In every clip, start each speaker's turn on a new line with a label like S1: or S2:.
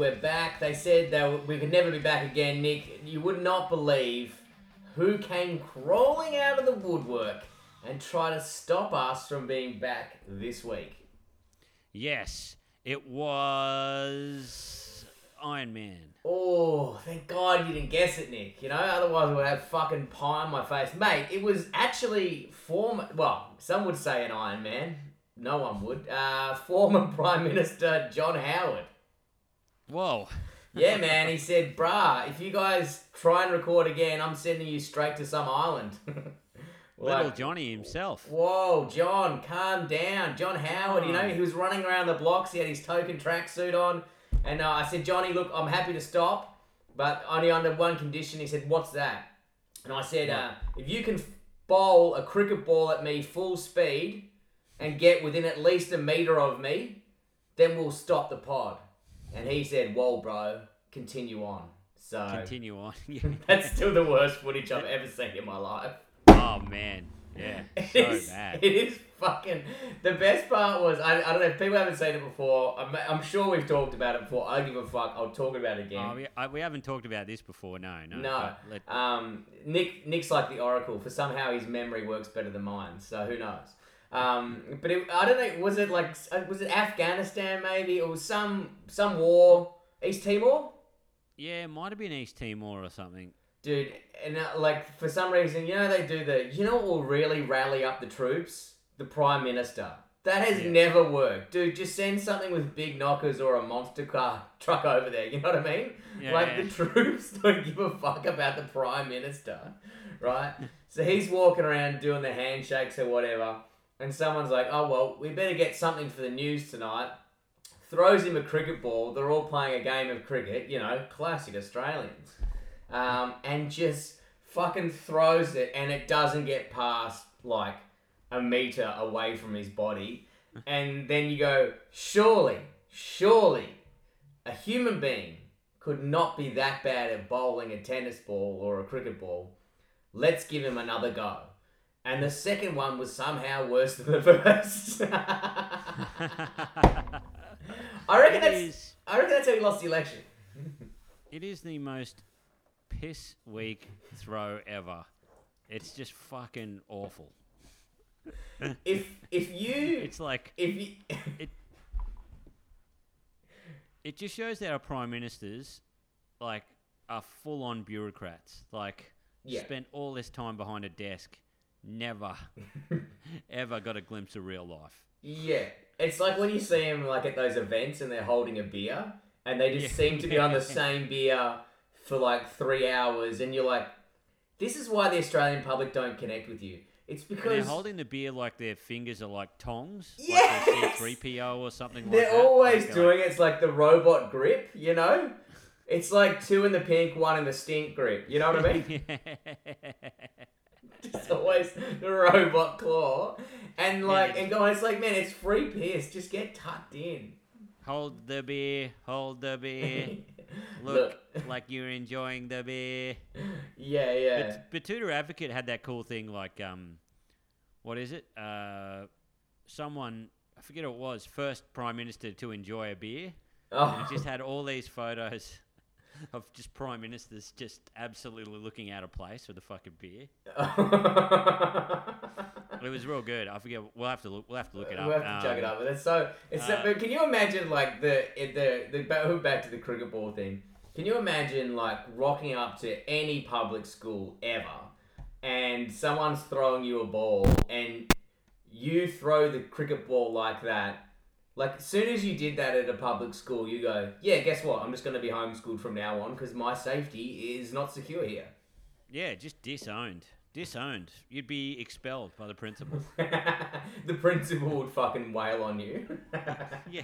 S1: We're back. They said that we could never be back again, Nick. You would not believe who came crawling out of the woodwork and tried to stop us from being back this week.
S2: Yes, it was Iron Man.
S1: Oh, thank God you didn't guess it, Nick. You know, otherwise I would have fucking pie on my face. Mate, it was actually former, well, some would say an Iron Man. No one would. Uh, former Prime Minister John Howard.
S2: Whoa.
S1: Yeah, man, he said, "Bruh, if you guys try and record again, I'm sending you straight to some island.
S2: Little Johnny himself.
S1: Whoa, John, calm down. John Howard, you know, he was running around the blocks. He had his token tracksuit on. And uh, I said, Johnny, look, I'm happy to stop, but only under one condition. He said, what's that? And I said, uh, if you can bowl a cricket ball at me full speed and get within at least a meter of me, then we'll stop the pod. And he said, whoa, bro, continue on. So
S2: Continue on.
S1: that's still the worst footage I've ever seen in my life.
S2: oh man. Yeah. So
S1: It's-
S2: bad.
S1: It is fucking. The best part was I, I don't know if people haven't seen it before. I'm, I'm sure we've talked about it before. I don't give a fuck. I'll talk about it again.
S2: Oh, we, I, we haven't talked about this before. No, no.
S1: no,
S2: let-
S1: um, Nick Nick's like the oracle. For somehow his memory works better than mine. So who knows? Um, but it, I don't know. Was it like uh, was it Afghanistan maybe? or some some war. East Timor.
S2: yeah, it might have been East Timor or something.
S1: Dude, and uh, like for some reason, you know they do the. You know what will really rally up the troops? The prime minister. That has
S2: Yeah.
S1: never worked, dude. Just send something with big knockers or a monster car truck over there. You know what I mean?
S2: Yeah,
S1: like
S2: yeah.
S1: the troops don't give a fuck about the prime minister, right? so he's walking around doing the handshakes or whatever, and someone's like, "Oh well, we better get something for the news tonight." Throws him a cricket ball. They're all playing a game of cricket. You know, classic Australians um, and just fucking throws it, and it doesn't get past like a meter away from his body. And then you go, surely, surely, a human being could not be that bad at bowling a tennis ball or a cricket ball. Let's give him another go. And the second one was somehow worse than the first. I reckon
S2: It
S1: that's.
S2: is-
S1: I reckon that's how he lost the election.
S2: It is the most piss weak throw ever. It's just fucking awful.
S1: If if you
S2: It's like
S1: if you
S2: it it just shows that our prime ministers, like, are full on bureaucrats. Like,
S1: Yeah.
S2: spent all this time behind a desk, never, ever got a glimpse of real life.
S1: Yeah, it's like when you see them like at those events and they're holding a beer and they just seem to be on the same beer for like three hours, and you're like, this is why the Australian public don't connect with you. It's
S2: And they're
S1: because
S2: holding the beer like their fingers are like tongs,
S1: Yes!
S2: like they're C3PO or something
S1: they're
S2: that.
S1: always
S2: Like,
S1: doing it. It's like the robot grip, you know. It's like two in the pink, one in the stink grip. You know what I mean?
S2: like-
S1: It's always the robot claw, and like, and guys, it's like, man, it's free piss. Just get tucked in.
S2: hold the beer, hold the beer. Look, like you're enjoying the beer.
S1: yeah, yeah.
S2: But, Betoota Advocate had that cool thing like, um, what is it? Uh, someone, I forget who it was, first Prime Minister to enjoy a beer. And
S1: oh.
S2: it just had all these photos of just Prime Ministers just absolutely looking out of place with a fucking beer. It was real good. I forget. We'll have to look. We'll have to look it up.
S1: We'll have to chug it
S2: Um,
S1: up. But it's so. It's so,
S2: uh,
S1: but can you imagine like the the the back to the cricket ball thing? Can you imagine like rocking up to any public school ever, and someone's throwing you a ball, and you throw the cricket ball like that? Like as soon as you did that at a public school, you go, yeah. Guess what? I'm just going to be homeschooled from now on because my safety is not secure here.
S2: Yeah, just disowned. Disowned. You'd be expelled by the principal.
S1: the principal would fucking wail on you.
S2: yeah.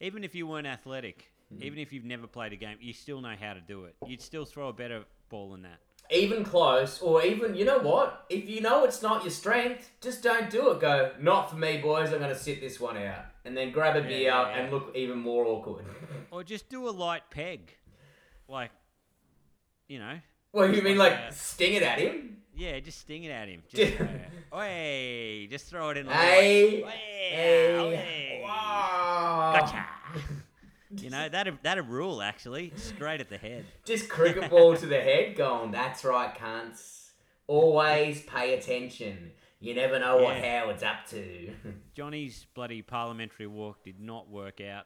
S2: Even if you weren't athletic,
S1: Hmm.
S2: even if you've never played a game, you still know how to do it. You'd still throw a better ball than that.
S1: Even close, or even you know what? If you know it's not your strength, just don't do it. Go, not for me, boys. I'm gonna sit this one out, and then grab a
S2: Yeah,
S1: beer
S2: yeah, yeah.
S1: and look even more awkward.
S2: Or just do a light peg. Like, you know,
S1: well, you mean
S2: like
S1: like sting it at him?
S2: yeah, just sting it at him. Just, uh, Oi, just throw it in
S1: Hey.
S2: Oi,
S1: hey,
S2: oi.
S1: wow!
S2: Gotcha. You know that that a rule actually straight at the head.
S1: Just cricket ball to the head, going. That's right, cunts. Always pay attention. You never know what
S2: Yeah.
S1: Howard's up to.
S2: Johnny's bloody parliamentary walk did not work out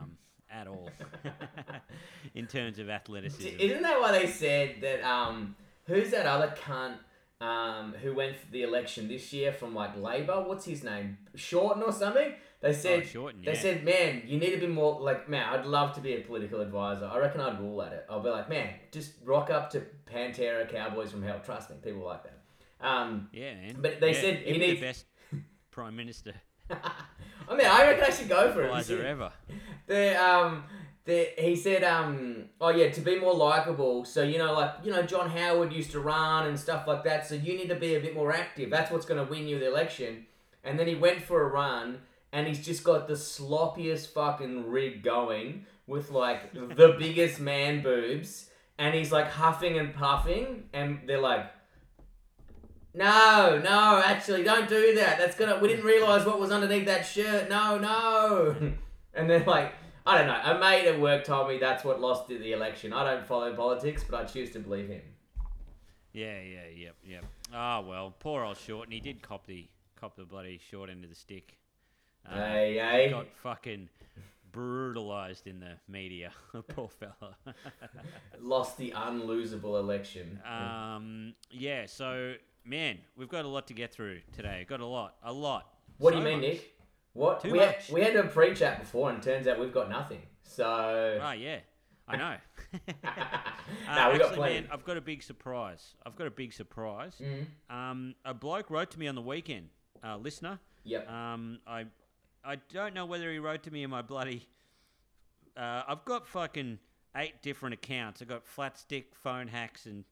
S2: um, at all in terms of athleticism.
S1: Isn't that why they said that? Um, who's that other cunt? Um, who went for the election this year from like Labor? What's his name? Shorten or something? They said.
S2: Oh, Shorten,
S1: They said, man, you need to be more like, man, I'd love to be a political advisor. I reckon I'd rule at it. I'll be like, man, just rock up to Pantera Cowboys from Hell. Trust me, people like that. Um,
S2: Yeah, man.
S1: But they
S2: Yeah,
S1: said he
S2: even
S1: needs-
S2: the best prime minister
S1: I mean, I reckon I should go for it.
S2: advisor ever.
S1: The um the he said um oh yeah to be more likable so you know like you know John Howard used to run and stuff like that so you need to be a bit more active that's what's going to win you the election and then he went for a run and he's just got the sloppiest fucking rig going with like the biggest man boobs and he's like huffing and puffing and they're like no, no, actually, don't do that. That's gonna. We didn't realize what was underneath that shirt. No, no. And then like, I don't know. A mate at work told me that's what lost the election. I don't follow politics, but I choose to believe him.
S2: Yeah, yeah, yep, yep. Ah, well, poor old Short, and he did cop the cop the bloody short end of the stick. Um. Got fucking brutalized in the media. poor fella.
S1: Lost the unlosable election.
S2: um, yeah, so man, we've got a lot to get through today. Got a lot, a lot.
S1: what do you mean,
S2: much.
S1: Nick? What
S2: Too
S1: we
S2: much.
S1: Had, we had a pre-chat before, and turns out we've got nothing. So
S2: Ah, yeah, I know.
S1: no,
S2: Uh, actually,
S1: plenty.
S2: man, I've got a big surprise. I've got a big surprise.
S1: Mm.
S2: Um, a bloke wrote to me on the weekend, uh, listener.
S1: Yep.
S2: Um, I, I don't know whether he wrote to me in my bloody. Uh, I've got fucking eight different accounts. I've got flat stick phone hacks and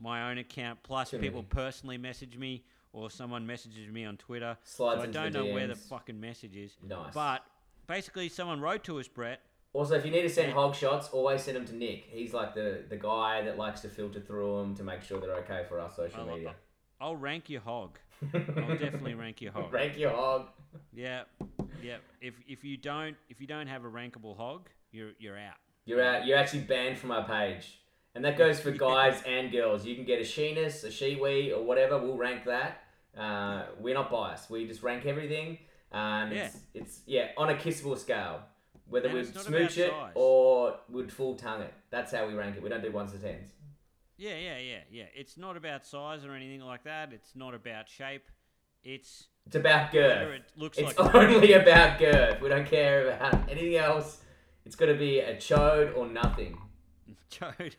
S2: my own account. Plus,
S1: Too
S2: people
S1: many.
S2: personally message me or someone messages me on Twitter.
S1: Slides
S2: so I don't know where the fucking message is.
S1: Nice.
S2: But basically, someone wrote to us, Brett.
S1: Also, if you need to send hog shots, always send them to Nick. He's like the, the guy that likes to filter through them to make sure they're okay for our social
S2: I'll,
S1: media.
S2: I'll rank your hog. I'll definitely rank your hog.
S1: Rank your hog.
S2: Yeah, yeah. If if you don't if you don't have a rankable hog, you're you're out.
S1: You're out. You're actually banned from our page, and that goes for guys and girls. You can get a sheeness, a shiwi, or whatever. We'll rank that. Uh, we're not biased. We just rank everything. Um, it's, it's yeah on a kissable scale. Whether
S2: And
S1: we'd smooch it
S2: size.
S1: or would full tongue it. That's how we rank it. We don't do ones to tens.
S2: Yeah, yeah, yeah, yeah. It's not about size or anything like that. It's not about shape. It's
S1: It's about girth.
S2: it looks
S1: It's
S2: like
S1: only about girth. We don't care about anything else. It's going to be a chode or nothing.
S2: chode.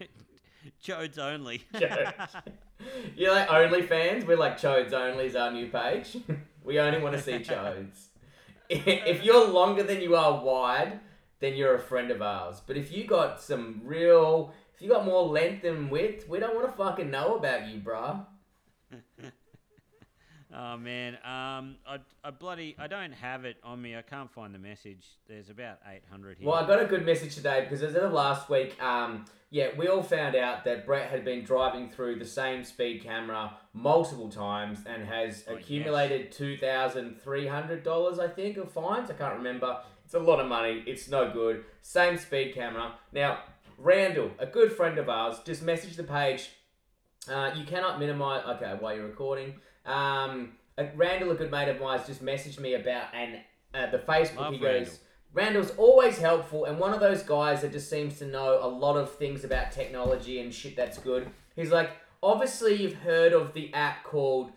S2: Chodes only.
S1: Chodes. You're like OnlyFans. We're like Chodes Only is our new page. we only want to see Chodes. if you're longer than you are wide, then you're a friend of ours. But if you got some real, if you got more length than width, we don't want to fucking know about you, bruh.
S2: Oh man, um, I, I bloody, I don't have it on me. I can't find the message. There's about 800 here.
S1: Well, I got a good message today because as of last week, um, yeah, we all found out that Brett had been driving through the same speed camera multiple times and has
S2: Oh,
S1: accumulated two thousand three hundred dollars, I think, of fines. I can't remember. It's a lot of money. It's no good. Same speed camera. Now, Randall, a good friend of ours, just messaged the page. Uh, you cannot minimize. Okay, while you're recording, um, Randall, a good mate of mine, just messaged me about and uh, the Facebook.
S2: Love
S1: he goes.
S2: Randall.
S1: Randall's always helpful and one of those guys that just seems to know a lot of things about technology and shit that's good. He's like, obviously you've heard of the app called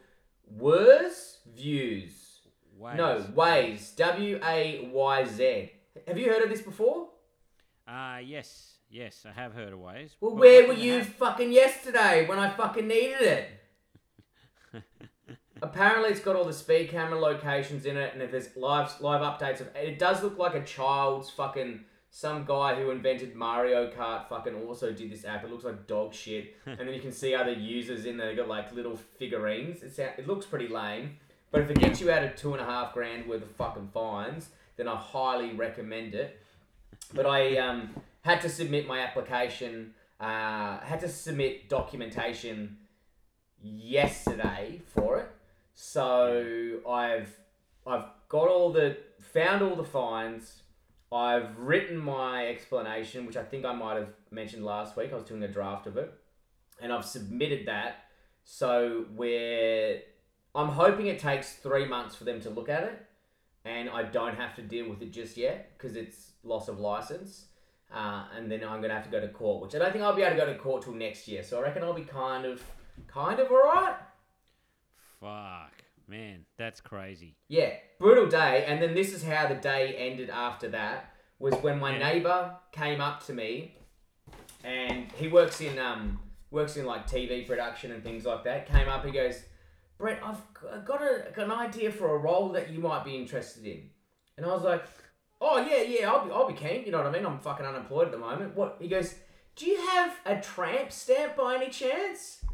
S1: Wurs Views.
S2: Waze.
S1: No, Waze. W A Y Z. Have you heard of this before?
S2: Uh, yes, yes, I have heard of Waze.
S1: Well,
S2: But
S1: where were you
S2: have?
S1: fucking yesterday when I fucking needed it? Apparently, it's got all the speed camera locations in it, and if there's live live updates of it, does look like a child's fucking some guy who invented Mario Kart fucking also did this app. It looks like dog shit, and then you can see other users in there. They got like little figurines. It's it looks pretty lame, but if it gets you out of two and a half grand worth of fucking fines, then I highly recommend it. But I um, had to submit my application. Uh, had to submit documentation yesterday for it. So I've I've got all the found all the finds. I've written my explanation, which I think I might have mentioned last week. I was doing a draft of it, and I've submitted that. So we're, I'm hoping it takes three months for them to look at it, and I don't have to deal with it just yet because it's loss of license. Uh, and then I'm gonna have to go to court, which I don't think I'll be able to go to court till next year. So I reckon I'll be kind of, kind of alright.
S2: Fuck, man, that's crazy.
S1: Yeah, brutal day. And then this is how the day ended after that. Was when my neighbor came up to me, and he works in um works in like TV production and things like that. Came up, he goes, Brett, I've got a got an idea for a role that you might be interested in. And I was like, Oh yeah, yeah, I'll be I'll be keen. You know what I mean? I'm fucking unemployed at the moment. What? He goes, Do you have a tramp stamp by any chance?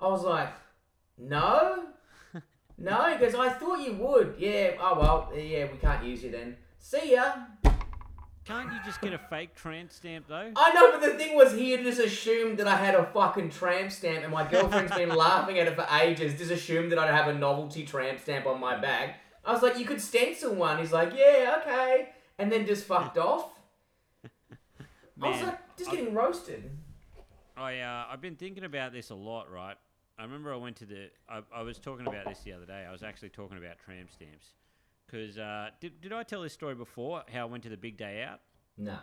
S1: I was like, No. No, he goes, I thought you would. Yeah, oh well, yeah, we can't use you then. See ya.
S2: Can't you just get a fake tramp stamp though?
S1: I know, but the thing was, he had just assumed that I had a fucking tramp stamp, and my girlfriend's been laughing at it for ages, just assumed that I'd have a novelty tramp stamp on my bag. I was like, you could stencil one. He's like, yeah, okay. And then just fucked off. I was like, just
S2: I-
S1: getting roasted.
S2: I uh, I've been thinking about this a lot, right? I remember I went to the. I, I was talking about this the other day. I was actually talking about tram stamps, because uh, did did I tell this story before? How I went to the big day out.
S1: No.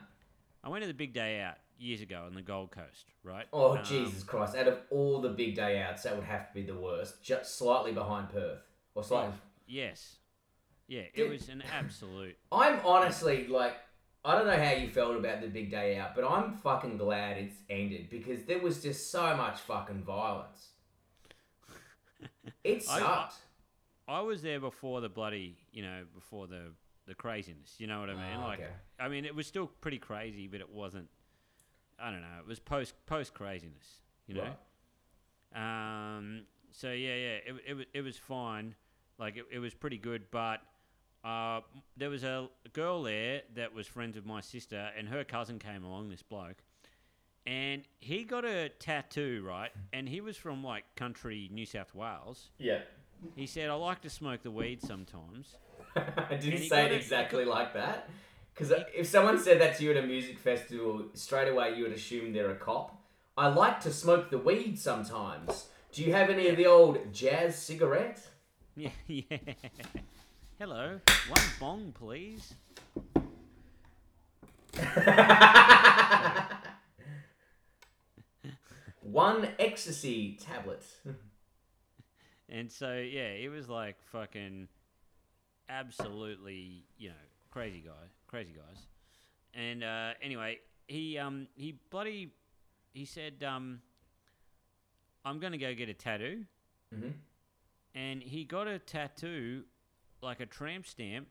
S2: I went to the big day out years ago on the Gold Coast, right?
S1: Oh,
S2: Um,
S1: Jesus Christ. Out of all the big day outs, that would have to be the worst. Just slightly behind Perth. Or slightly.
S2: Yes. Yeah, it
S1: Dude.
S2: was an absolute.
S1: I'm honestly like, I don't know how you felt about the big day out, but I'm fucking glad it's ended because there was just so much fucking violence. It
S2: I-
S1: sucked.
S2: I was there before the bloody, you know, before the the craziness. You know what I mean?
S1: Oh,
S2: like,
S1: okay.
S2: I mean, it was still pretty crazy, but it wasn't. I don't know. It was post post craziness. You know.
S1: Right.
S2: Um. So yeah, yeah. It it wa- it was fine. Like it, it was pretty good, but uh, there was a girl there that was friends with my sister, and her cousin came along. This bloke, and he got a tattoo, right? And he was from like country New South Wales.
S1: Yeah.
S2: He said, "I like to smoke the weed sometimes."
S1: I didn't say it exactly like that. Because if someone said that to you at a music festival, straight away you would assume they're a cop. I like to smoke the weed sometimes. Do you have any of the old jazz cigarette?
S2: Yeah, yeah. Hello, one bong, please.
S1: One ecstasy tablet.
S2: And so yeah, it was like fucking absolutely, you know, crazy guy, crazy guys. And uh, anyway, he um he bloody he said um I'm gonna go get a tattoo,
S1: hmm
S2: and he got a tattoo like a tramp stamp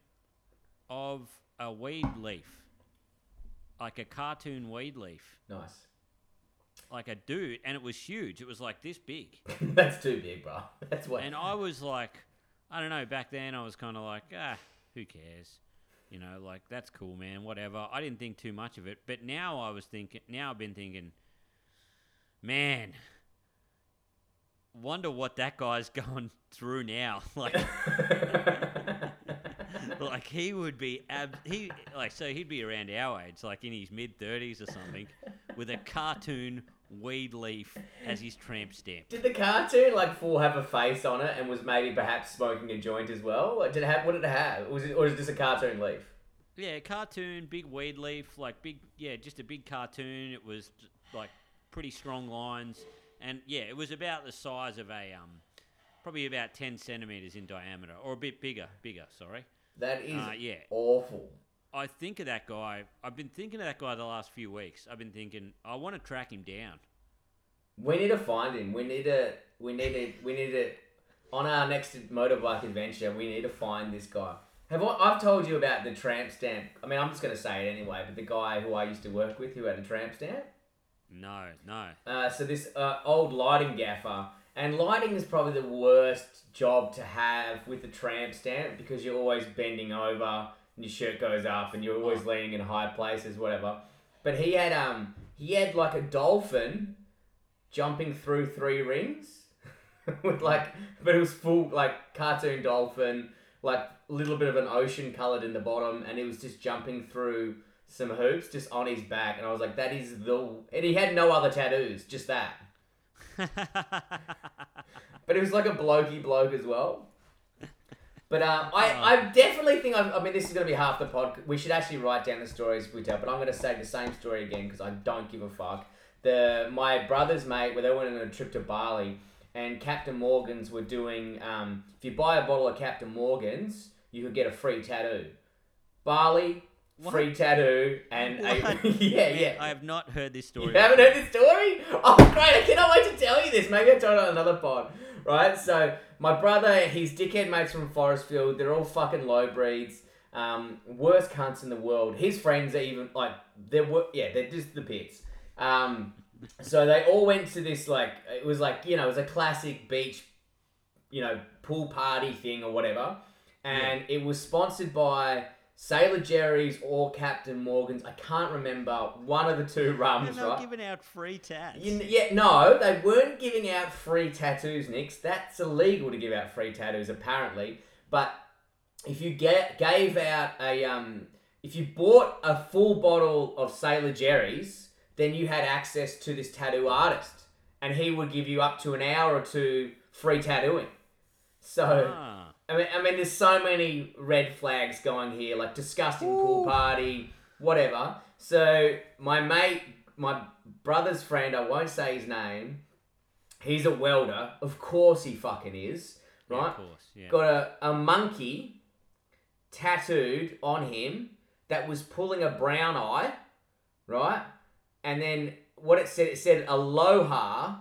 S2: of a weed leaf, like a cartoon weed leaf,
S1: Nice.
S2: Like a dude, and it was huge. It was like this big.
S1: That's too big, bro. That's what.
S2: And I was like, I don't know, back then I was kind of like, ah, who cares? You know, like, that's cool, man, whatever. I didn't think too much of it. But now I was thinking, now I've been thinking, man, wonder what that guy's going through now. Like, like he would be, ab- he, like, so he'd be around our age, like in his mid 30s or something, with a cartoon weed leaf as his tramp stamp.
S1: Did the cartoon like full have a face on it and was maybe perhaps smoking a joint as well? Did it have? What did it have? Was it or is just a cartoon leaf?
S2: Yeah, cartoon, big weed leaf, like big, yeah, just a big cartoon. It was like pretty strong lines, and yeah, it was about the size of a um, probably about ten centimeters in diameter, or a bit bigger, bigger. Sorry.
S1: That is
S2: Uh, yeah.
S1: awful.
S2: I think of that guy. I've been thinking of that guy the last few weeks. I've been thinking I want to track him down.
S1: We need to find him. We need to. We need to. We need to. On our next motorbike adventure, we need to find this guy. Have I, I've told you about the tramp stamp? I mean, I'm just going to say it anyway. But the guy who I used to work with, who had a tramp stamp.
S2: No, no.
S1: Uh, so this uh, old lighting gaffer, and lighting is probably the worst job to have with a tramp stamp because you're always bending over and your shirt goes up and you're always leaning in high places, whatever. But he had um he had like a dolphin jumping through three rings with like, but it was full like cartoon dolphin, like a little bit of an ocean coloured in the bottom, and it was just jumping through some hoops just on his back, and I was like, that is the. And he had no other tattoos, just that. But it was like a blokey bloke as well. But um, I,
S2: Oh.
S1: I definitely think I've, I mean this is going to be half the pod. We should actually write down the stories we tell. But I'm going to say the same story again because I don't give a fuck. The my brother's mate, where they went on a trip to Bali, and Captain Morgan's were doing. Um, if you buy a bottle of Captain Morgan's, you could get a free tattoo. Bali,
S2: What?
S1: free tattoo, and a, yeah, yeah.
S2: I have not heard this story.
S1: You haven't heard this story? Oh, great! I cannot wait to tell you this. Maybe I'll tell it on another pod. Right? So, my brother, his dickhead mates from Forrestfield, they're all fucking low breeds. Um, worst cunts in the world. His friends are even, like, they're, yeah, they're just the pits. Um, so, they all went to this, like, it was like, you know, it was a classic beach, you know, pool party thing or whatever. And it was sponsored by Sailor Jerry's or Captain Morgan's. I can't remember one of the two
S2: They're
S1: rums,
S2: not
S1: right?
S2: giving out free tats.
S1: You, yeah, no, they weren't giving out free tattoos, Nix. That's illegal to give out free tattoos, apparently. But if you get gave out a um, if you bought a full bottle of Sailor Jerry's, then you had access to this tattoo artist, and he would give you up to an hour or two free tattooing. So.
S2: Ah.
S1: I mean, I mean, there's so many red flags going here, like disgusting pool party, whatever. So my mate, my brother's friend, I won't say his name. He's a welder, of course he fucking is,
S2: Yeah,
S1: right?
S2: of course, yeah.
S1: Got a, a monkey tattooed on him that was pulling a brown eye, right? And then what it said, it said aloha,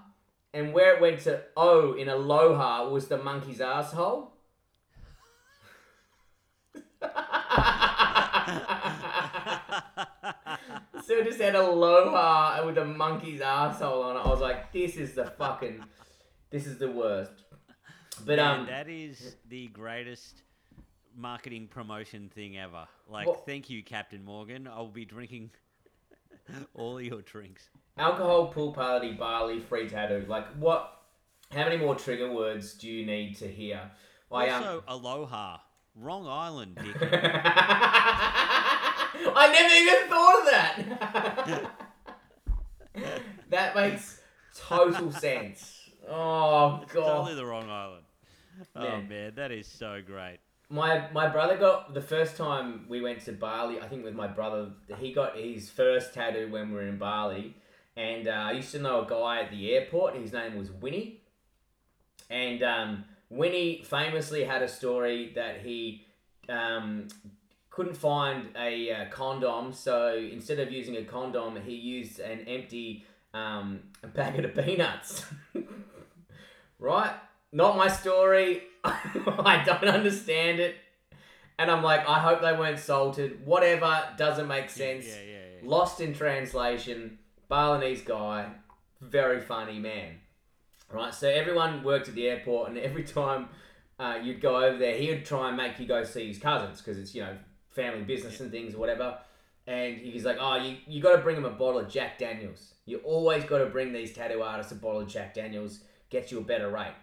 S1: and where it went to O in aloha was the monkey's asshole. So it just had aloha with a monkey's asshole on it. I was like, this is the fucking, this is the worst. But um,
S2: that is the greatest marketing promotion thing ever. Like,
S1: Well-
S2: thank you, Captain Morgan. I'll be drinking all your drinks.
S1: alcohol, pool party, Bali, free tattoo. Like what? How many more trigger words do you need to hear? Um.
S2: also, aloha, wrong island, dick.
S1: I never even thought of that. that makes total sense. Oh god.
S2: totally the wrong island. Oh
S1: Man.
S2: man, that is so great.
S1: My my brother got the first time we went to Bali. I think with my brother, he got his first tattoo when we were in Bali, and uh, I used to know a guy at the airport. His name was Winnie, and um, Winnie famously had a story that he um, couldn't find a uh, condom, so instead of using a condom, he used an empty um, packet of peanuts. right? Not my story. I don't understand it. And I'm like, I hope they weren't salted. Whatever, doesn't make sense.
S2: Yeah, yeah, yeah.
S1: Lost in translation. Balinese guy, very funny man. Right, so everyone worked at the airport, and every time uh, you'd go over there, he would try and make you go see his cousins because it's you know family business and things or whatever. And he's like, oh, you you got to bring him a bottle of Jack Daniels. You always got to bring these tattoo artists a bottle of Jack Daniels. Gets you a better rate.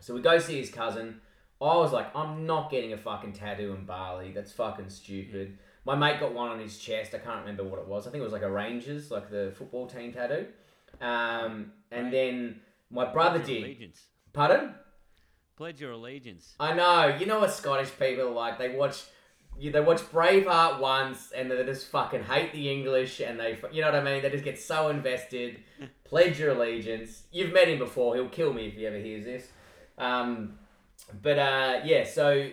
S1: So we go see his cousin. I was like, I'm not getting a fucking tattoo in Bali. That's fucking stupid. My mate got one on his chest. I can't remember what it was. I think it was like a Rangers, like the football team tattoo. Um, and
S2: Right.
S1: then my brother
S2: Pledge
S1: did.
S2: Allegiance.
S1: Pardon?
S2: Pledge your allegiance.
S1: I know. You know what Scottish people are like? They watch, you, they watch Braveheart once, and they just fucking hate the English, and they, you know what I mean? They just get so invested. Pledge your allegiance. You've met him before. He'll kill me if he ever hears this. Um, but uh, yeah. So,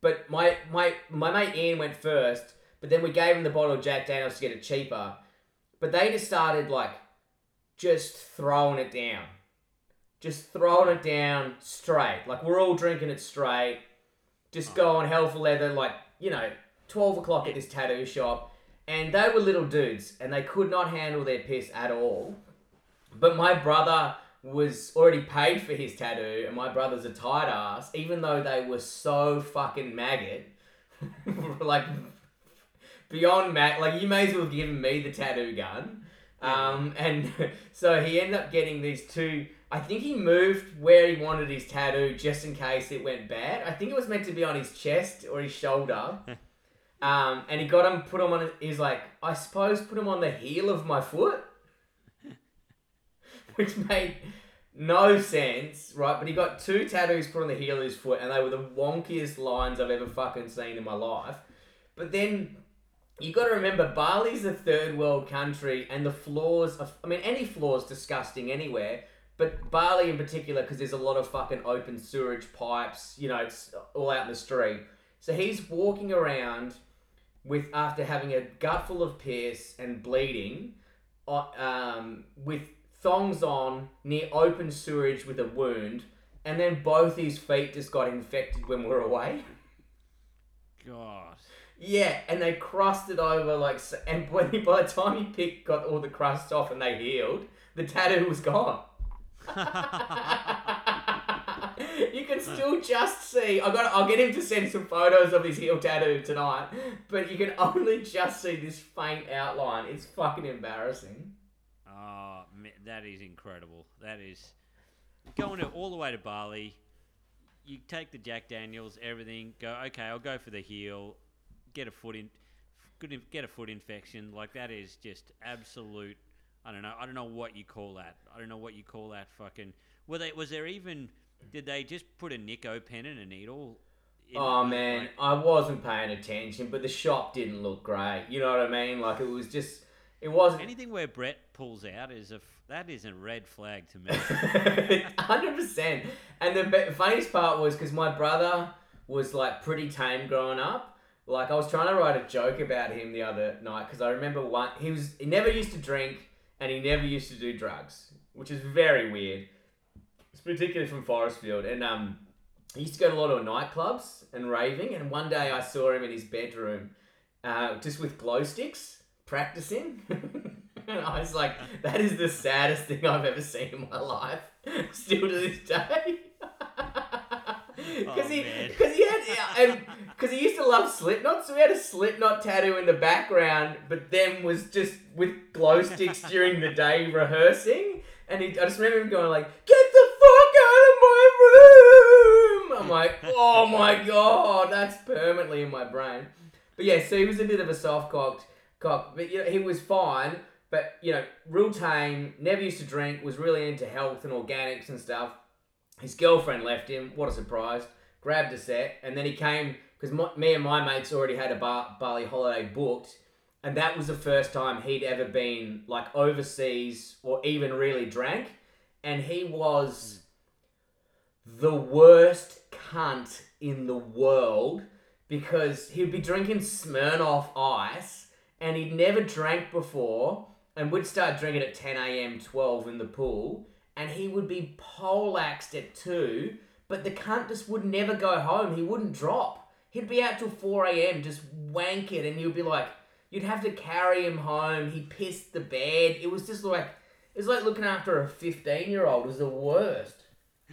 S1: but my my my mate Ian went first, but then we gave him the bottle of Jack Daniels to get it cheaper. But they just started like just throwing it down. Just throwing it down straight. Like we're all drinking it straight. Just going hell for leather, like, you know, 12 o'clock at this tattoo shop. And they were little dudes and they could not handle their piss at all. But my brother was already paid for his tattoo, and my brother's a tight ass, even though they were so fucking maggot. like, beyond mag. Like, you may as well have given me the tattoo gun. Um, and so he ended up getting these two. I think he moved where he wanted his tattoo just in case it went bad. I think it was meant to be on his chest or his shoulder. Um, and he got him, put him on. He's like, I suppose, put him on the heel of my foot, which made no sense, right? But he got two tattoos put on the heel of his foot, and they were the wonkiest lines I've ever fucking seen in my life. But then you got to remember, Bali's a third world country, and the floors. Are, I mean, any floor's disgusting anywhere. But Bali in particular, because there's a lot of fucking open sewage pipes, you know, it's all out in the street. So he's walking around with after having a gut full of piss and bleeding, uh, um, with thongs on near open sewage with a wound, and then both his feet just got infected when we were away.
S2: God.
S1: Yeah, and they crusted over like, and when he, by the time he picked, got all the crust off and they healed, the tattoo was gone. you can still just see. I got. I'll get him to send some photos of his heel tattoo tonight, but you can only just see this faint outline. It's fucking embarrassing.
S2: Oh, that is incredible. That is going to, all the way to Bali. You take the Jack Daniels, everything. Go okay. I'll go for the heel. Get a foot in. In- Get a foot infection. Like that is just absolute. I don't know. I don't know what you call that. I don't know what you call that. Fucking. Were they? Was there even? Did they just put a Nico pen and a needle?
S1: Oh man,
S2: Like,
S1: I wasn't paying attention, but the shop didn't look great. You know what I mean? Like it was just. It wasn't.
S2: anything where Brett pulls out is a that is a red flag to me.
S1: Hundred percent. And the funniest part was because my brother was like pretty tame growing up. Like I was trying to write a joke about him the other night because I remember one. He was he never used to drink and he never used to do drugs, which is very weird. It's particularly from Forrestfield, and um, he used to go to a lot of nightclubs and raving. And one day I saw him in his bedroom, uh, just with glow sticks practicing. and I was like, that is the saddest thing I've ever seen in my life. Still to this day. Because
S2: Oh,
S1: he, because he had, and because he used to love Slipknot, so he had a Slipknot tattoo in the background, but then was just with glow sticks during the day rehearsing. And he, I just remember him going like, "Get the fuck out of my room!" I'm like, "Oh my god, that's permanently in my brain." But yeah, so he was a bit of a soft cocked cock, but you know he was fine. But you know, real tame, never used to drink, was really into health and organics and stuff. His girlfriend left him. What a surprise! Grabbed a set, and then he came because me and my mates already had a bar, Bali holiday booked, and that was the first time he'd ever been like overseas or even really drank, and he was the worst cunt in the world because he'd be drinking Smirnoff Ice, and he'd never drank before, and would start drinking at 10 a.m., 12 in the pool, and he would be poleaxed at 2, but the cunt just would never go home. He wouldn't drop. He'd be out till 4 a.m. just wank it, and you'd be like, you'd have to carry him home. He pissed the bed. It was just like, it was like looking after a 15 year old. It was the worst.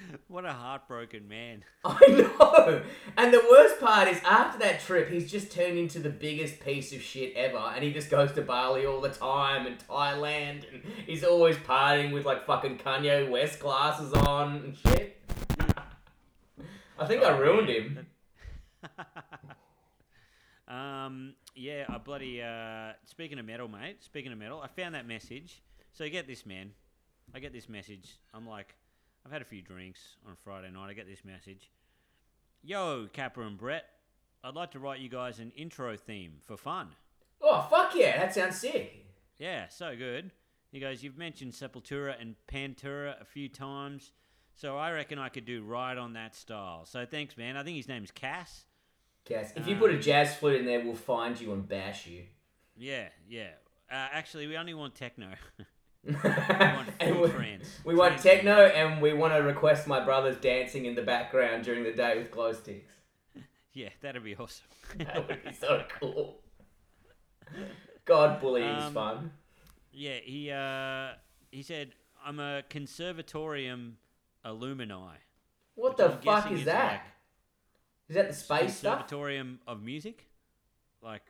S2: what a heartbroken man.
S1: I know. And the worst part is after that trip, he's just turned into the biggest piece of shit ever. And he just goes to Bali all the time and Thailand. And he's always partying with like fucking Kanye West glasses on and shit. I think I
S2: Oh,
S1: ruined
S2: man.
S1: him.
S2: Um, yeah, I bloody. Uh, speaking of metal, mate. Speaking of metal, I found that message. So you get this, man. I get this message. I'm like, I've had a few drinks on Friday night. I get this message. Yo, Kappa and Brett, I'd like to write you guys an intro theme for fun.
S1: Oh, fuck yeah. That sounds sick.
S2: Yeah, so good. He goes, You've mentioned Sepultura and Pantera a few times, so I reckon I could do right on that style. So thanks, man. I think his name's Cass.
S1: Cass, if you put a jazz flute in there, we'll find you and bash you.
S2: Yeah, yeah. Uh, actually, we only want techno.
S1: and
S2: full
S1: we,
S2: trance.
S1: we want techno, and we want to request my brother's dancing in the background during the day with glow sticks.
S2: yeah, that'd be awesome.
S1: That would be so cool. God, bullying is
S2: Um,
S1: fun.
S2: yeah, he uh, he said, I'm a conservatorium alumni.
S1: What the
S2: I'm
S1: fuck
S2: guessing
S1: is that? Is that the space stuff?
S2: Conservatorium of music? Like,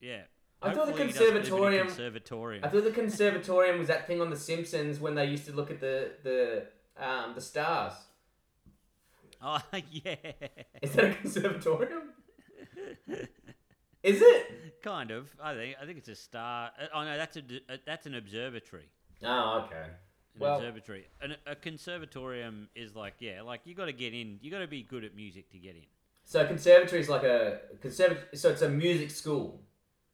S2: yeah.
S1: I thought the
S2: Hopefully he doesn't live in a
S1: conservatorium-
S2: Conservatorium.
S1: I thought the conservatorium was that thing on The Simpsons when they used to look at the the um, the stars.
S2: Oh yeah.
S1: Is that a conservatorium? Is it?
S2: Kind of. I think. I think it's a star. uh, Oh no, that's a d- uh, that's an observatory.
S1: Oh, okay.
S2: An
S1: Well-
S2: observatory. An, a conservatorium is like yeah, like you got to get in. You got to be good at music to get in.
S1: So conservatory is like a conservatory. So it's a music school.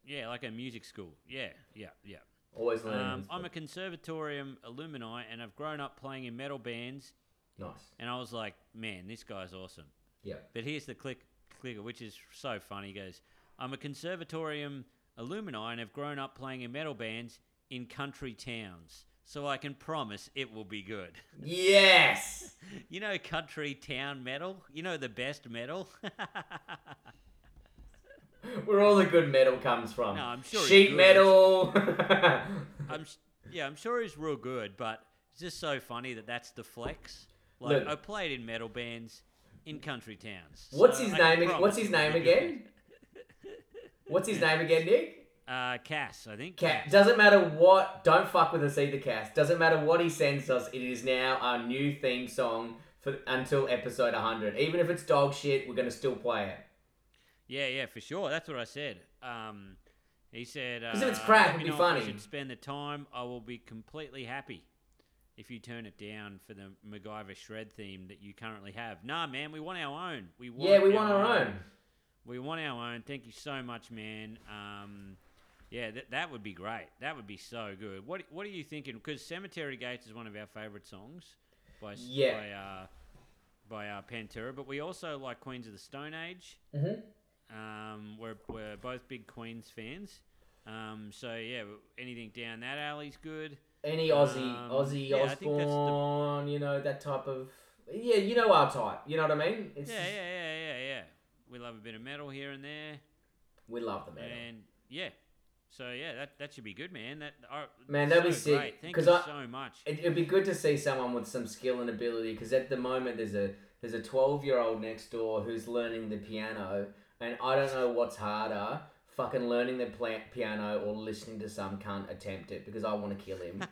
S2: Yeah, like a music school. Yeah, yeah, yeah.
S1: Always learning.
S2: Um, I'm a conservatorium alumni, and I've grown up playing in metal bands.
S1: nice.
S2: And I was like, man, this guy's awesome.
S1: Yeah.
S2: But here's the click clicker, which is so funny. He goes, I'm a conservatorium alumni and have grown up playing in metal bands in country towns. So I can promise it will be good.
S1: Yes.
S2: You know country town metal? You know the best metal?
S1: Where all the good metal comes from.
S2: No, I'm sure he's
S1: Sheet metal.
S2: I'm yeah, I'm sure he's real good, but it's just so funny that that's the flex. Like
S1: Look.
S2: I played in metal bands in country towns.
S1: What's
S2: so
S1: his
S2: I
S1: name? What's his name again? What's his name again, Nick?
S2: Uh, Cass, I think.
S1: Cass. Doesn't matter what. Don't fuck with us either, Cass. Doesn't matter what he sends us. It is now our new theme song for until episode 100. Even if it's dog shit, we're gonna still play it.
S2: Yeah, yeah, for sure. That's what I said. Um, he said, uh,
S1: 'Cause if it's crap,
S2: "Let
S1: it'd be
S2: know if I should spend the time. I will be completely happy if you turn it down for the MacGyver shred theme that you currently have. Nah, man, we want our own. We want
S1: Yeah, we want our own.
S2: We want our own. Thank you so much, man. Um, yeah, that that would be great. That would be so good. What What are you thinking? Because Cemetery Gates is one of our favorite songs by
S1: Yeah.
S2: by uh, by uh, Pantera, but we also like Queens of the Stone Age.
S1: Mhm.
S2: Um, we're we're both big Queens fans. Um, so yeah, anything down that alley's good.
S1: Any Aussie,
S2: Um,
S1: Aussie
S2: yeah, that's the-
S1: you know that type of. Yeah, you know our type. You know what I mean? It's
S2: Yeah, yeah, yeah, yeah, yeah. We love a bit of metal here and there,
S1: We love the metal.
S2: and yeah. So yeah, that that should be good, man. That uh,
S1: Man, that'd be sick.
S2: Thank you
S1: I-
S2: so much.
S1: It, it'd be good to see someone with some skill and ability because at the moment there's a there's a 12 year old next door who's learning the piano and I don't know what's harder fucking learning the piano or listening to some cunt attempt it because I want to kill him.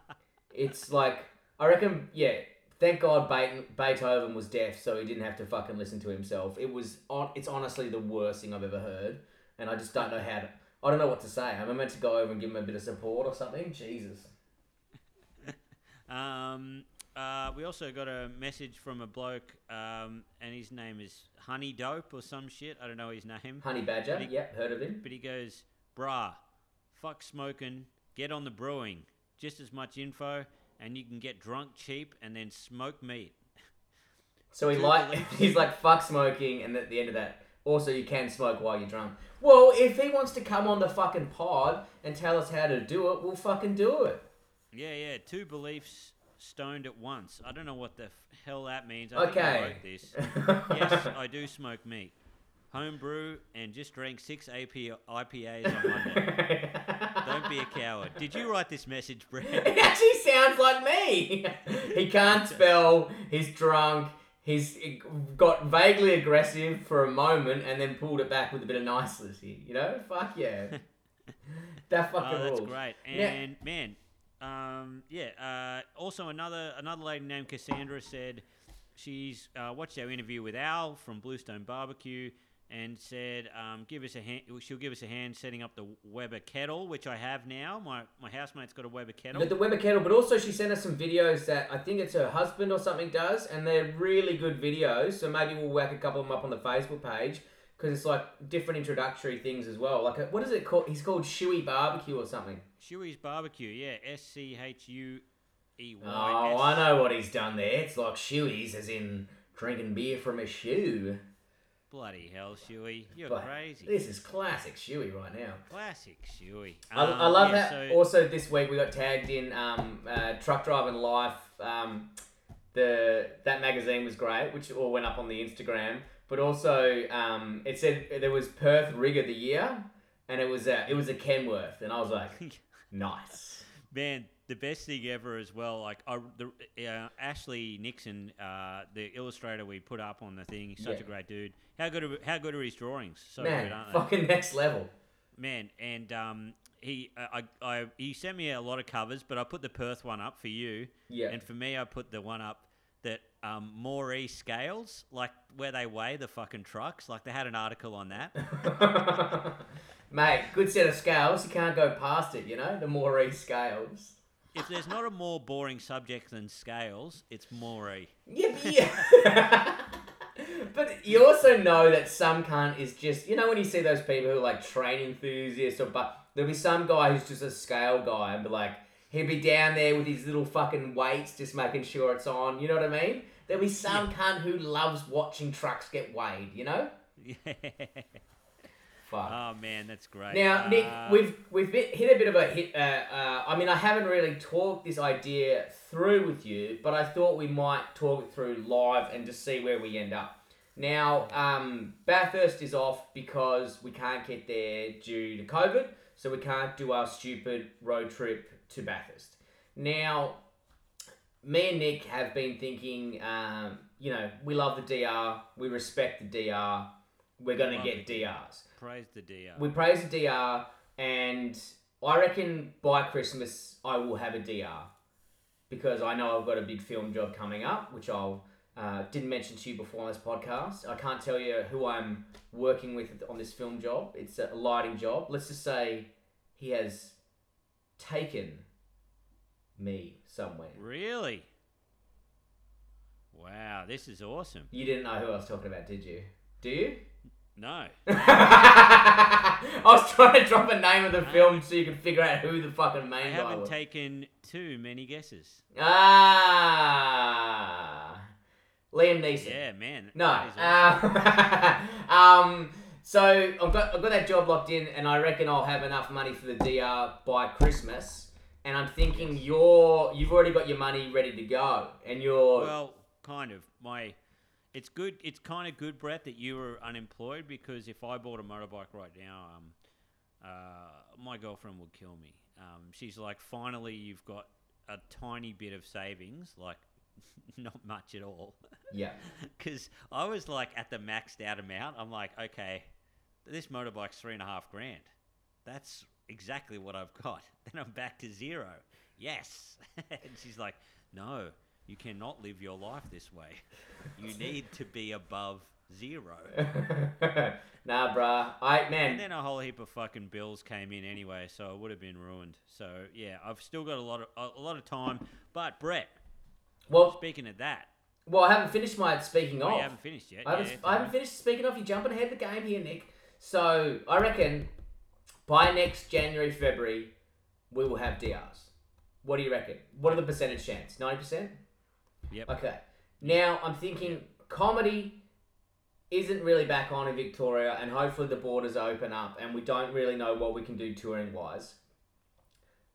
S1: it's like I reckon yeah. Thank God Beethoven was deaf, so he didn't have to fucking listen to himself. It was on. It's honestly the worst thing I've ever heard, and I just don't know how to. I don't know what to say. I'm I meant to go over and give him a bit of support or something? Jesus.
S2: Um, uh, we also got a message from a bloke, um, and his name is Honey Dope or some shit. I don't know his name.
S1: Honey Badger.
S2: Pretty-
S1: Yep, heard of him.
S2: But he goes, brah, fuck smoking, get on the brewing. Just as much info, and you can get drunk cheap and then smoke meat.
S1: So he like he's like fuck smoking, and at the end of that, also you can smoke while you're drunk. Well, if he wants to come on the fucking pod and tell us how to do it, we'll fucking do it.
S2: Yeah, yeah, two beliefs stoned at once. I don't know what the f- hell that means. I
S1: Okay.
S2: yes, I do smoke meat. Homebrew and just drank six AP, IPAs on Monday. Don't be a coward. Did you write this message, Brett?
S1: It actually sounds like me. he can't spell. He's drunk. He's got vaguely aggressive for a moment and then pulled it back with a bit of niceness. You know? Fuck yeah. That fucking
S2: Oh, that's
S1: rules.
S2: great.
S1: Yeah.
S2: And man, um, yeah. Uh, also, another another lady named Cassandra said she's uh, watched our interview with Al from Bluestone Barbecue and said um, give us a hand. She'll give us a hand setting up the Weber kettle, which I have now. My my housemate's got a Weber kettle.
S1: The, the Weber kettle, but also she sent us some videos that I think it's her husband or something does, and they're really good videos. So maybe we'll whack a couple of them up on the Facebook page because it's like different introductory things as well. Like a, what is it called? He's called Shuey Barbecue or something.
S2: Shuey's Barbecue, yeah, S C H U E Y.
S1: Oh, I know what he's done there. It's like Shuey's, as in drinking beer from a shoe.
S2: Bloody hell, Shuey, you're
S1: But
S2: crazy.
S1: This is classic Shuey right now.
S2: Classic Shuey.
S1: I, I
S2: Um,
S1: love
S2: yeah,
S1: that.
S2: so-
S1: Also, this week we got tagged in um, uh, Truck Driving Life. Um, the that magazine was great, which all went up on the Instagram. But also, um, it said there was Perth Rig of the Year, and it was a, it was a Kenworth, and I was like, nice.
S2: Man, the best thing ever as well. Like I, the uh, Ashley Nixon, uh, the illustrator we put up on the thing. He's such
S1: Yeah.
S2: a great dude. How good? Are, how good are his drawings? So
S1: Man,
S2: good, aren't they?
S1: fucking next level.
S2: Man, and um, he, uh, I, I, he sent me a lot of covers, but I put the Perth one up for you,
S1: Yeah.
S2: and for me, I put the one up that um, Moree scales, like where they weigh the fucking trucks, like they had an article on that.
S1: Mate, good set of scales. You can't go past it, you know? The Moree scales.
S2: if there's not a more boring subject than scales, it's Moree.
S1: Yeah, but, yeah. but you also know that some cunt is just, you know, when you see those people who are like train enthusiasts, or but there'll be some guy who's just a scale guy and be like, he'd be down there with his little fucking weights, just making sure it's on. You know what I mean? There'll be some cunt who loves watching trucks get weighed. You know?
S2: Yeah.
S1: Fuck.
S2: Oh man, that's great.
S1: Now, Nick,
S2: Uh,
S1: we've we've bit, hit a bit of a hit. Uh, uh, I mean, I haven't really talked this idea through with you, but I thought we might talk it through live and just see where we end up. Now, um, Bathurst is off because we can't get there due to COVID, so we can't do our stupid road trip to Bathurst. Now, me and Nick have been thinking, um, you know, we love the DR, we respect the DR, we're going to get DRs
S2: praise the DR.
S1: we praise the DR, and I reckon by Christmas I will have a DR because I know I've got a big film job coming up, which I'll uh, didn't mention to you before on this podcast. I can't tell you who I'm working with on this film job. It's a lighting job. Let's just say he has taken me somewhere.
S2: Really? Wow, this is awesome.
S1: You didn't know who I was talking about, did you? Do you?
S2: No.
S1: I was trying to drop a name of the film so you could figure out who the fucking
S2: I
S1: main guy was.
S2: haven't taken too many guesses.
S1: Ah, Liam Neeson.
S2: Yeah, man.
S1: No.
S2: awesome.
S1: Uh, um. So I've got I've got that job locked in, and I reckon I'll have enough money for the DR by Christmas. And I'm thinking you're you've already got your money ready to go, and you're
S2: well, kind of. My, it's good. It's kind of good, Brett, that you were unemployed because if I bought a motorbike right now, um, uh, my girlfriend would kill me. Um, she's like, finally, you've got a tiny bit of savings, like not much at all.
S1: yeah.
S2: Because I was like at the maxed out amount. I'm like, okay, this motorbike's three and a half grand. That's exactly what I've got. Then I'm back to zero. Yes. and she's like, no, you cannot live your life this way. You need to be above zero.
S1: nah, bruh. I man.
S2: And then a whole heap of fucking bills came in anyway, so it would have been ruined. So yeah, I've still got a lot of a, lot of time. But Brett,
S1: well,
S2: speaking of that,
S1: well, I haven't finished my speaking
S2: oh,
S1: off.
S2: you haven't finished yet.
S1: I haven't,
S2: yeah,
S1: I haven't finished speaking off. You're jumping ahead of the game here, Nick. So I reckon by next January, February, we will have DRs. What do you reckon? What are the percentage chance? Ninety percent.
S2: Yep.
S1: Okay. Now I'm thinking comedy isn't really back on in Victoria, and hopefully the borders open up, and we don't really know what we can do touring wise.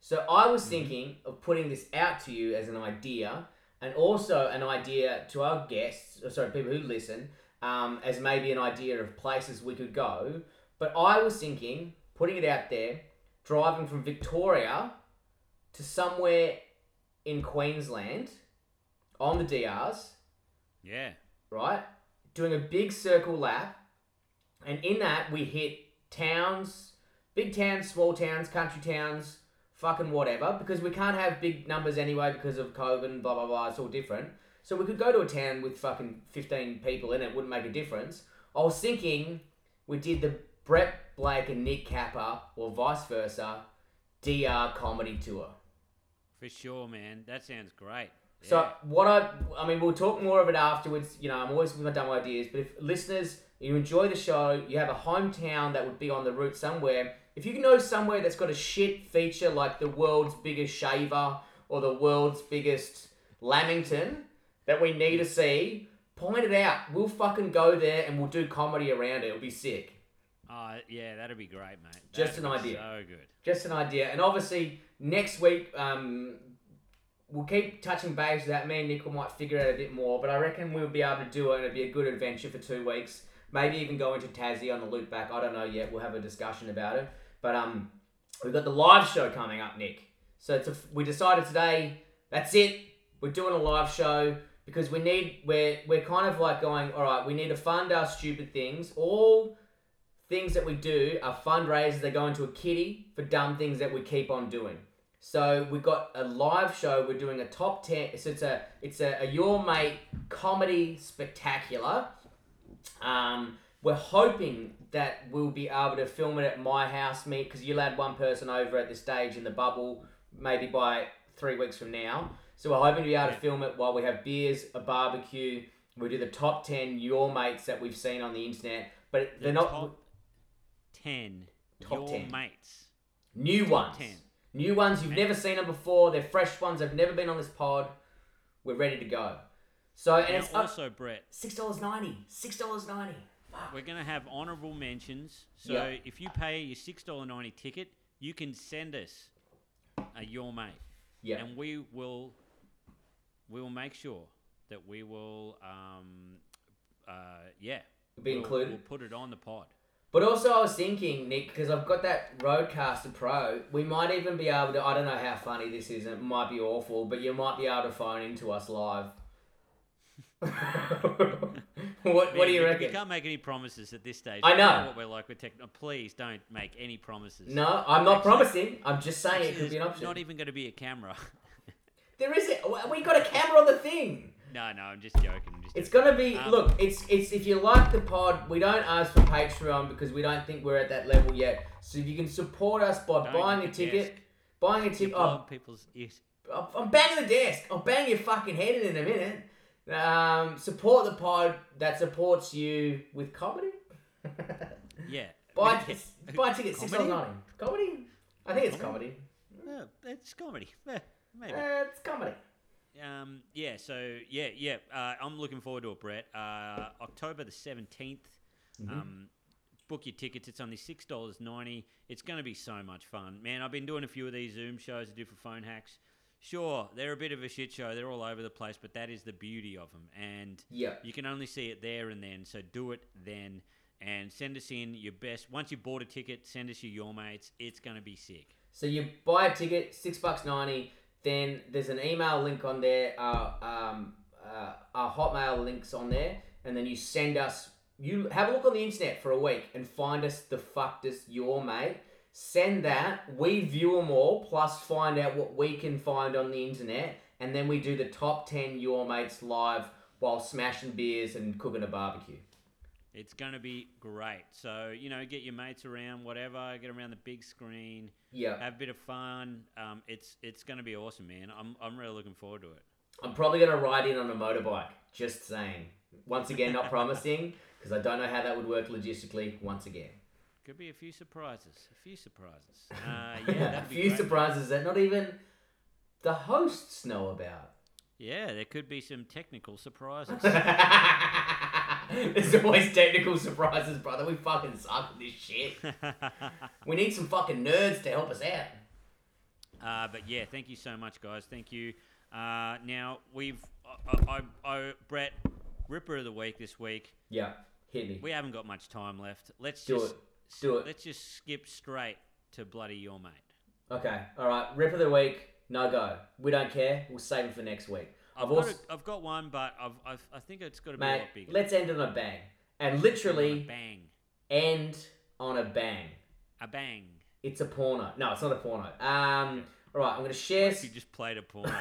S1: So I was thinking of putting this out to you as an idea, and also an idea to our guests, or sorry, people who listen, um, as maybe an idea of places we could go. But I was thinking, putting it out there, driving from Victoria to somewhere in Queensland on the DRs,
S2: Yeah.
S1: right? Doing a big circle lap, and in that we hit towns, big towns, small towns, country towns, fucking whatever, because we can't have big numbers anyway because of COVID and blah blah blah. It's all different. So we could go to a town with fucking fifteen people in it, wouldn't make a difference. I was thinking we did the Brett Blake and Nick Kappa, or vice versa, DR comedy tour.
S2: For sure, man. That sounds great.
S1: So
S2: Yeah.
S1: what I, I mean, we'll talk more of it afterwards. You know, I'm always with my dumb ideas. But if listeners, you enjoy the show, you have a hometown that would be on the route somewhere. If you know somewhere that's got a shit feature like the world's biggest shaver or the world's biggest Lamington that we need to see, point it out. We'll fucking go there and we'll do comedy around it. It'll be sick.
S2: Uh, yeah, that'd be great, mate.
S1: Just
S2: That'd
S1: an idea.
S2: So good.
S1: Just an idea. And obviously, next week, um, we'll keep touching base with that. Me and might figure out a bit more, but I reckon we'll be able to do it and it'll be a good adventure for two weeks. Maybe even go into Tassie on the loop back. I don't know yet. We'll have a discussion about it. But um, we've got the live show coming up, Nick. So a, we decided today, that's it. We're doing a live show because we need, we're, we're kind of like going, all right, we need to fund our stupid things. All things that we do are fundraisers They go into a kitty for dumb things that we keep on doing. So we've got a live show. We're doing a top ten. So it's a it's a, a your mate comedy spectacular. Um, we're hoping that we'll be able to film it at my house, me, because you'll add one person over at the stage in the bubble, maybe by three weeks from now. So we're hoping to be able to film it while we have beers, a barbecue. We do the top ten your mates that we've seen on the internet, but
S2: The
S1: they're not
S2: top ten.
S1: Top
S2: your
S1: 10.
S2: mates.
S1: new
S2: top
S1: ones.
S2: 10.
S1: New ones you've never seen them before. They're fresh ones. They've never been on this pod. We're ready to go. So and
S2: Now,
S1: it's up
S2: also, Brett,
S1: six dollars ninety. Six dollars ninety.
S2: we're going to have honourable mentions. So
S1: Yeah.
S2: if you pay your six dollar ninety ticket, you can send us a your mate,
S1: Yeah.
S2: and we will we will make sure that we will um uh yeah
S1: Be
S2: we'll,
S1: included.
S2: We'll put it on the pod.
S1: But also, I was thinking, Nick, because I've got that Rodecaster Pro, we might even be able to. I don't know how funny this is, it might be awful, but you might be able to phone into us live. what What do
S2: Man,
S1: you
S2: we-
S1: reckon?
S2: We can't make any promises at this stage.
S1: I
S2: We
S1: know.
S2: what we're like with tech. Please don't make any promises.
S1: No, I'm not
S2: Actually-
S1: promising. I'm just saying it could be an option.
S2: Not even going to be a camera.
S1: There is it. We got a camera on the thing.
S2: No, no, I'm just joking. I'm just
S1: It's
S2: joking.
S1: gonna be
S2: Um,
S1: look. It's it's if you like the pod, we don't ask for Patreon because we don't think we're at that level yet. So if you can support us by
S2: Don't
S1: buying a ticket,
S2: desk.
S1: buying a
S2: You
S1: ticket.
S2: blow
S1: Oh,
S2: up people's ears.
S1: I'm I'm banging the desk. I'll bang your fucking head in in a minute. Um, support the pod that supports you with comedy.
S2: Yeah.
S1: buy
S2: Yeah.
S1: buy tickets six dollars
S2: Comedy?
S1: ninety. Comedy? I think it's comedy.
S2: Yeah, it's comedy. Yeah, maybe.
S1: Uh, it's comedy.
S2: Um, yeah, so yeah, yeah. Uh, I'm looking forward to it, Brett. Uh, October the 17th.
S1: Mm-hmm.
S2: Um, book your tickets. It's only six dollars ninety. It's going to be so much fun, man. I've been doing a few of these Zoom shows I do for Phone Hacks. Sure, they're a bit of a shit show. They're all over the place, but that is the beauty of them, and
S1: Yeah.
S2: you can only see it there and then. So do it then, and send us in your best. Once you bought a ticket, send us your your mates. It's going to be sick.
S1: So you buy a ticket, six bucks ninety. Then there's an email link on there. Our um, uh, our Hotmail links on there, and then you send us. You have a look on the internet for a week and find us the fuckedest your mate. Send that. We view them all, plus find out what we can find on the internet, and then we do the top ten your mates live while smashing beers and cooking a barbecue.
S2: It's going to be great. So, you know, get your mates around, whatever, get around the big screen,
S1: Yeah,
S2: have a bit of fun. Um, it's it's going to be awesome, man. I'm, I'm really looking forward to it.
S1: I'm probably gonna ride in on a motorbike. Just saying. Once again, not promising because I don't know how that would work logistically. Once again,
S2: Could be a few surprises. A few surprises. Uh, yeah,
S1: a
S2: be
S1: few surprises that not even the hosts know about.
S2: Yeah, there could be some technical surprises.
S1: There's always technical surprises, brother. We fucking suck at this shit. We need some fucking nerds to help us out.
S2: Uh, but yeah, thank you so much, guys. Thank you. Uh, now we've, I, I, I, Brett, Ripper of the week this week.
S1: Yeah, hit me.
S2: We haven't got much time left. Let's
S1: Do
S2: just
S1: it. Do it.
S2: let's just skip straight to bloody your mate.
S1: Okay, all right. Ripper of the week. No go. We don't care. We'll save it for next week.
S2: I've
S1: I've
S2: got,
S1: also,
S2: a, I've got one, but I've, I've, I think it's got to be a lot bigger.
S1: Let's end on a bang, and literally
S2: bang,
S1: end on a bang.
S2: a bang.
S1: It's a porno. No, it's not a porno. Um, all right, I'm gonna share.
S2: You just played a porno.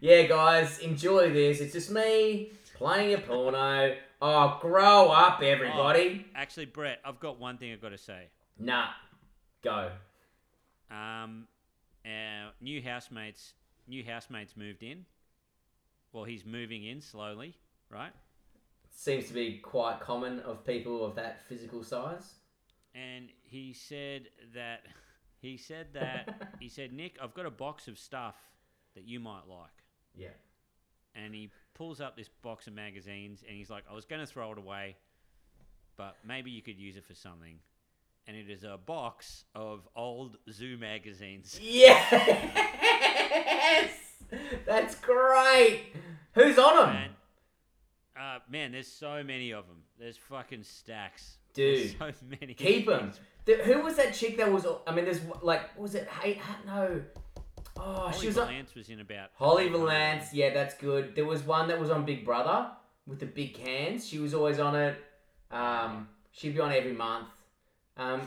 S1: yeah, guys, enjoy this. It's just me playing a porno. Oh, grow up, everybody.
S2: Actually, Brett, I've got one thing I've got to say.
S1: Nah, go.
S2: Um, our new housemates, new housemates moved in. Well, he's moving in slowly, right?
S1: Seems to be quite common of people of that physical size.
S2: And he said that he said that he said, Nick, I've got a box of stuff that you might like.
S1: Yeah.
S2: and he pulls up this box of magazines and he's like, I was going to throw it away, but maybe you could use it for something. And it is a box of old zoo magazines.
S1: Yes, that's great. Who's on them,
S2: Man, uh, man, there's so many of them. There's fucking stacks.
S1: dude?
S2: There's so many.
S1: Keep them. who was that chick that was? I mean, there's like, was it? Hey, no. Oh,
S2: Holly
S1: she was on.
S2: Valance was in about.
S1: Holly Valance, yeah, that's good. There was one that was on Big Brother with the big cans. She was always on it. Um, she'd be on every month. Um,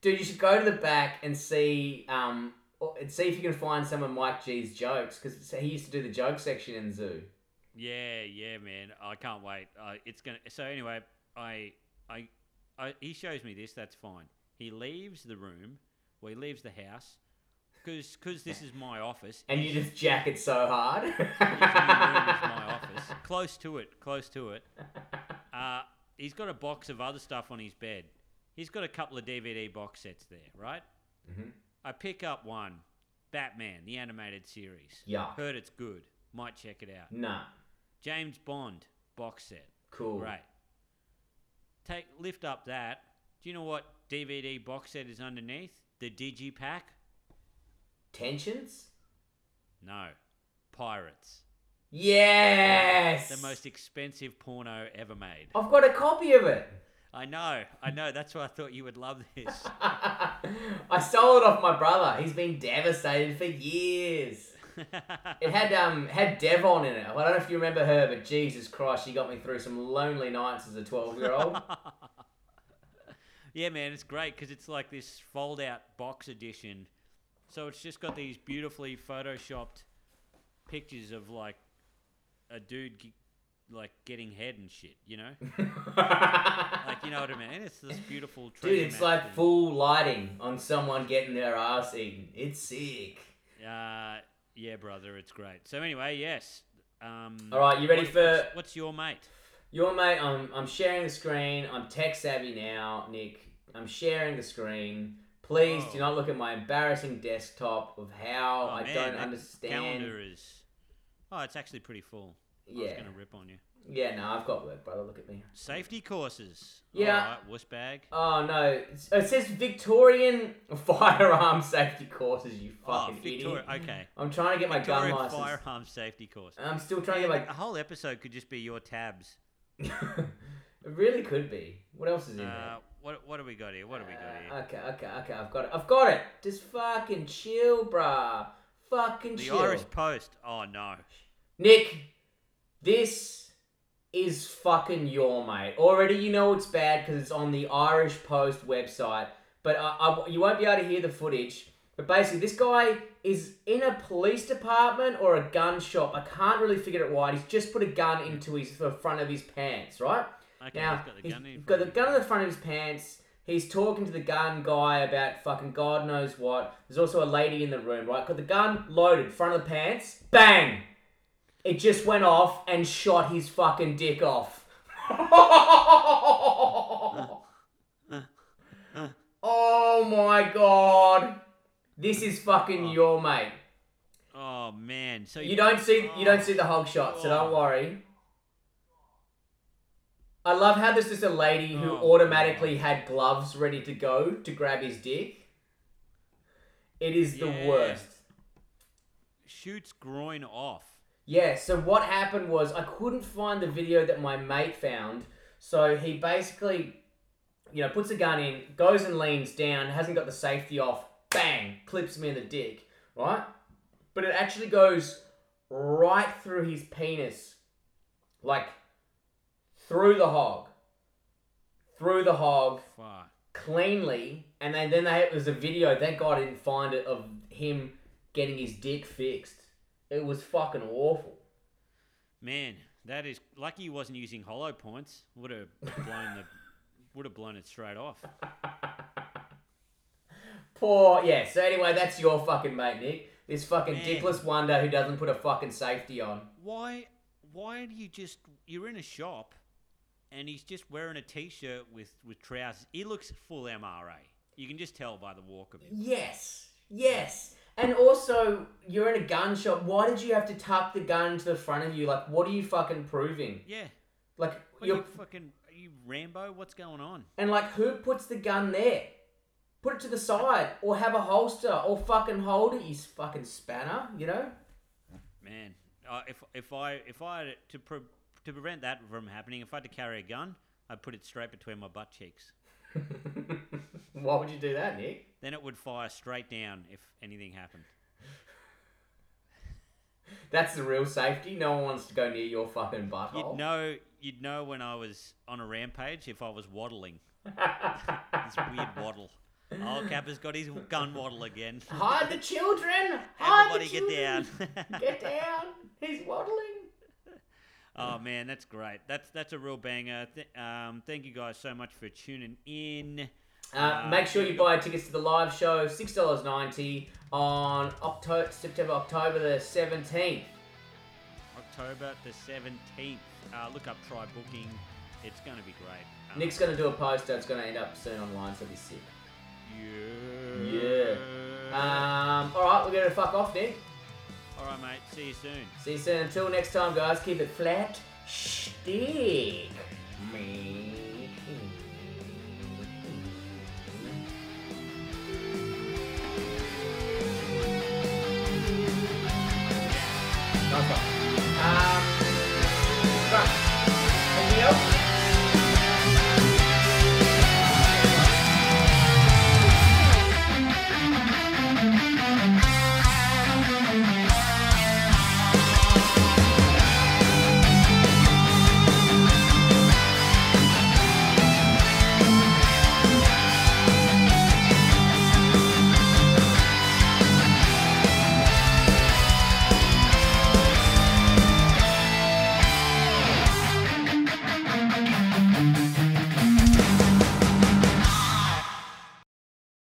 S1: dude, you should go to the back and see um, and see if you can find some of Mike G's jokes because he used to do the joke section in Zoo.
S2: Yeah, yeah, man. I can't wait. Uh, it's gonna. So anyway, I, I, I, he shows me this. That's fine. He leaves the room. Well, he leaves the house because because this is my office.
S1: And you just jack it so hard.
S2: My office. Close to it. Close to it. Uh, he's got a box of other stuff on his bed. He's got a couple of DVD box sets there, right?
S1: Mhm.
S2: I pick up one, Batman, the animated series.
S1: Yeah.
S2: Heard it's good. Might check it out.
S1: Nah.
S2: James Bond box set.
S1: Cool.
S2: Great. Take lift up that. Do you know what DVD box set is underneath? The Digipack?
S1: Tensions?
S2: No. Pirates.
S1: Yes.
S2: The most expensive porno ever made.
S1: I've got a copy of it.
S2: I know, I know. That's why I thought you would love this.
S1: I stole it off my brother. He's been devastated for years. It had um had Devon in it. I don't know if you remember her, but Jesus Christ, she got me through some lonely nights as a twelve year old.
S2: yeah, man, it's great because it's like this fold out box edition. So it's just got these beautifully photoshopped pictures of like a dude like getting head and shit, you know? like, you know what I mean? It's this beautiful
S1: Dude, it's like
S2: thing.
S1: full lighting on someone getting their ass eaten. It's sick.
S2: Uh, yeah, brother, it's great. So anyway, yes. Um,
S1: All right, you ready
S2: what-
S1: for-
S2: What's, what's your mate?
S1: Your mate, I'm I'm sharing the screen. I'm tech savvy now, Nick. I'm sharing the screen. Please do
S2: Oh.
S1: not look at my embarrassing desktop of how
S2: Oh,
S1: I
S2: man,
S1: don't understand.
S2: Calendar is. Oh, it's actually pretty full. I was
S1: Yeah,
S2: going to rip on you.
S1: yeah. No, I've got work, brother. Look at me.
S2: Safety courses.
S1: Yeah.
S2: All right, wuss bag.
S1: Oh no, it says Victorian firearm safety courses. You
S2: Oh,
S1: fucking
S2: Victoria.
S1: idiot.
S2: Okay.
S1: I'm trying to get my gun license.
S2: firearm safety course.
S1: I'm still trying to
S2: Man,
S1: get
S2: A whole episode could just be your tabs.
S1: it really could be. What else is in
S2: Uh,
S1: there?
S2: what what do we got here? What do we got here?
S1: Uh, okay, okay, okay. I've got it. I've got it. Just fucking chill, bruh. Fucking
S2: the
S1: chill.
S2: Irish Post. Oh no.
S1: Nick, this is fucking your mate. Already, you know it's bad because it's on the Irish Post website, but I, I, you won't be able to hear the footage. But basically, this guy is in a police department or a gun shop. I can't really figure it out. He's just put a gun into his the front of his pants, right?
S2: Okay,
S1: Now,
S2: he's got the gun in
S1: got the gun in the front of his pants. He's talking to the gun guy about fucking God knows what. There's also a lady in the room, right? Got the gun loaded, front of the pants. Bang! It just went off and shot his fucking dick off. oh my god. This is fucking oh. your mate.
S2: Oh man. So
S1: You don't see you don't oh. see the hog shot, so don't
S2: Oh.
S1: worry. I love how there's just a lady who
S2: Oh,
S1: automatically had gloves ready to go to grab his dick. It is the worst.
S2: shoots groin off.
S1: Yeah, so what happened was I couldn't find the video that my mate found. So he basically, you know, puts a gun in, goes and leans down, hasn't got the safety off, bang, clips me in the dick, right? But it actually goes right through his penis. Like, through the hog. Through the hog,
S2: Fuck.
S1: cleanly, and then, then they, there's a video, thank God I didn't find it, of him getting his dick fixed. It was fucking awful.
S2: Man, that is lucky he wasn't using hollow points. Would have blown the would have blown it straight off.
S1: Poor, yeah. So anyway, that's your fucking mate, Nick. This fucking
S2: Man.
S1: dickless wonder who doesn't put a fucking safety on.
S2: Why why do you just you're in a shop and he's just wearing a t-shirt with with trousers. He looks full MRA. You can just tell by the walk of him.
S1: Yes, yes. And also, you're in a gun shop. Why did you have to tuck the gun to the front of you? Like, what are you fucking proving?
S2: Yeah.
S1: Like,
S2: What
S1: you're
S2: you fucking are you Rambo? What's going on?
S1: and like, who puts the gun there? Put it to the side, or have a holster, or fucking hold it. You fucking spanner, you know.
S2: Man, uh, if if I if I had to pre- to prevent that from happening, if I had to carry a gun, I'd put it straight between my butt cheeks.
S1: Why would you do that, Nick?
S2: Then it would fire straight down if anything happened.
S1: That's the real safety. No one wants to go near your fucking butthole.
S2: You'd know you'd know when I was on a rampage if I was waddling. This weird waddle. Oh, Kappa's got his gun waddle again.
S1: Hide the children! Hide
S2: Everybody
S1: the
S2: get
S1: children.
S2: down.
S1: Get down! He's waddling.
S2: oh man, that's great. That's that's a real banger. Th- um, thank you guys so much for tuning in.
S1: Uh, make sure you buy tickets to the live show, six dollars ninety on October, September, October the seventeenth.
S2: October the seventeenth. Uh, look up try booking. It's going to be great. Um,
S1: Nick's gonna do a poster. It's gonna end up soon online, so it'll be sick.
S2: Yeah.
S1: Um, all right, we're gonna fuck off, Nick.
S2: All right, mate. See you soon.
S1: See you soon. Until next time, guys. Keep it flat. Stick. Me. One.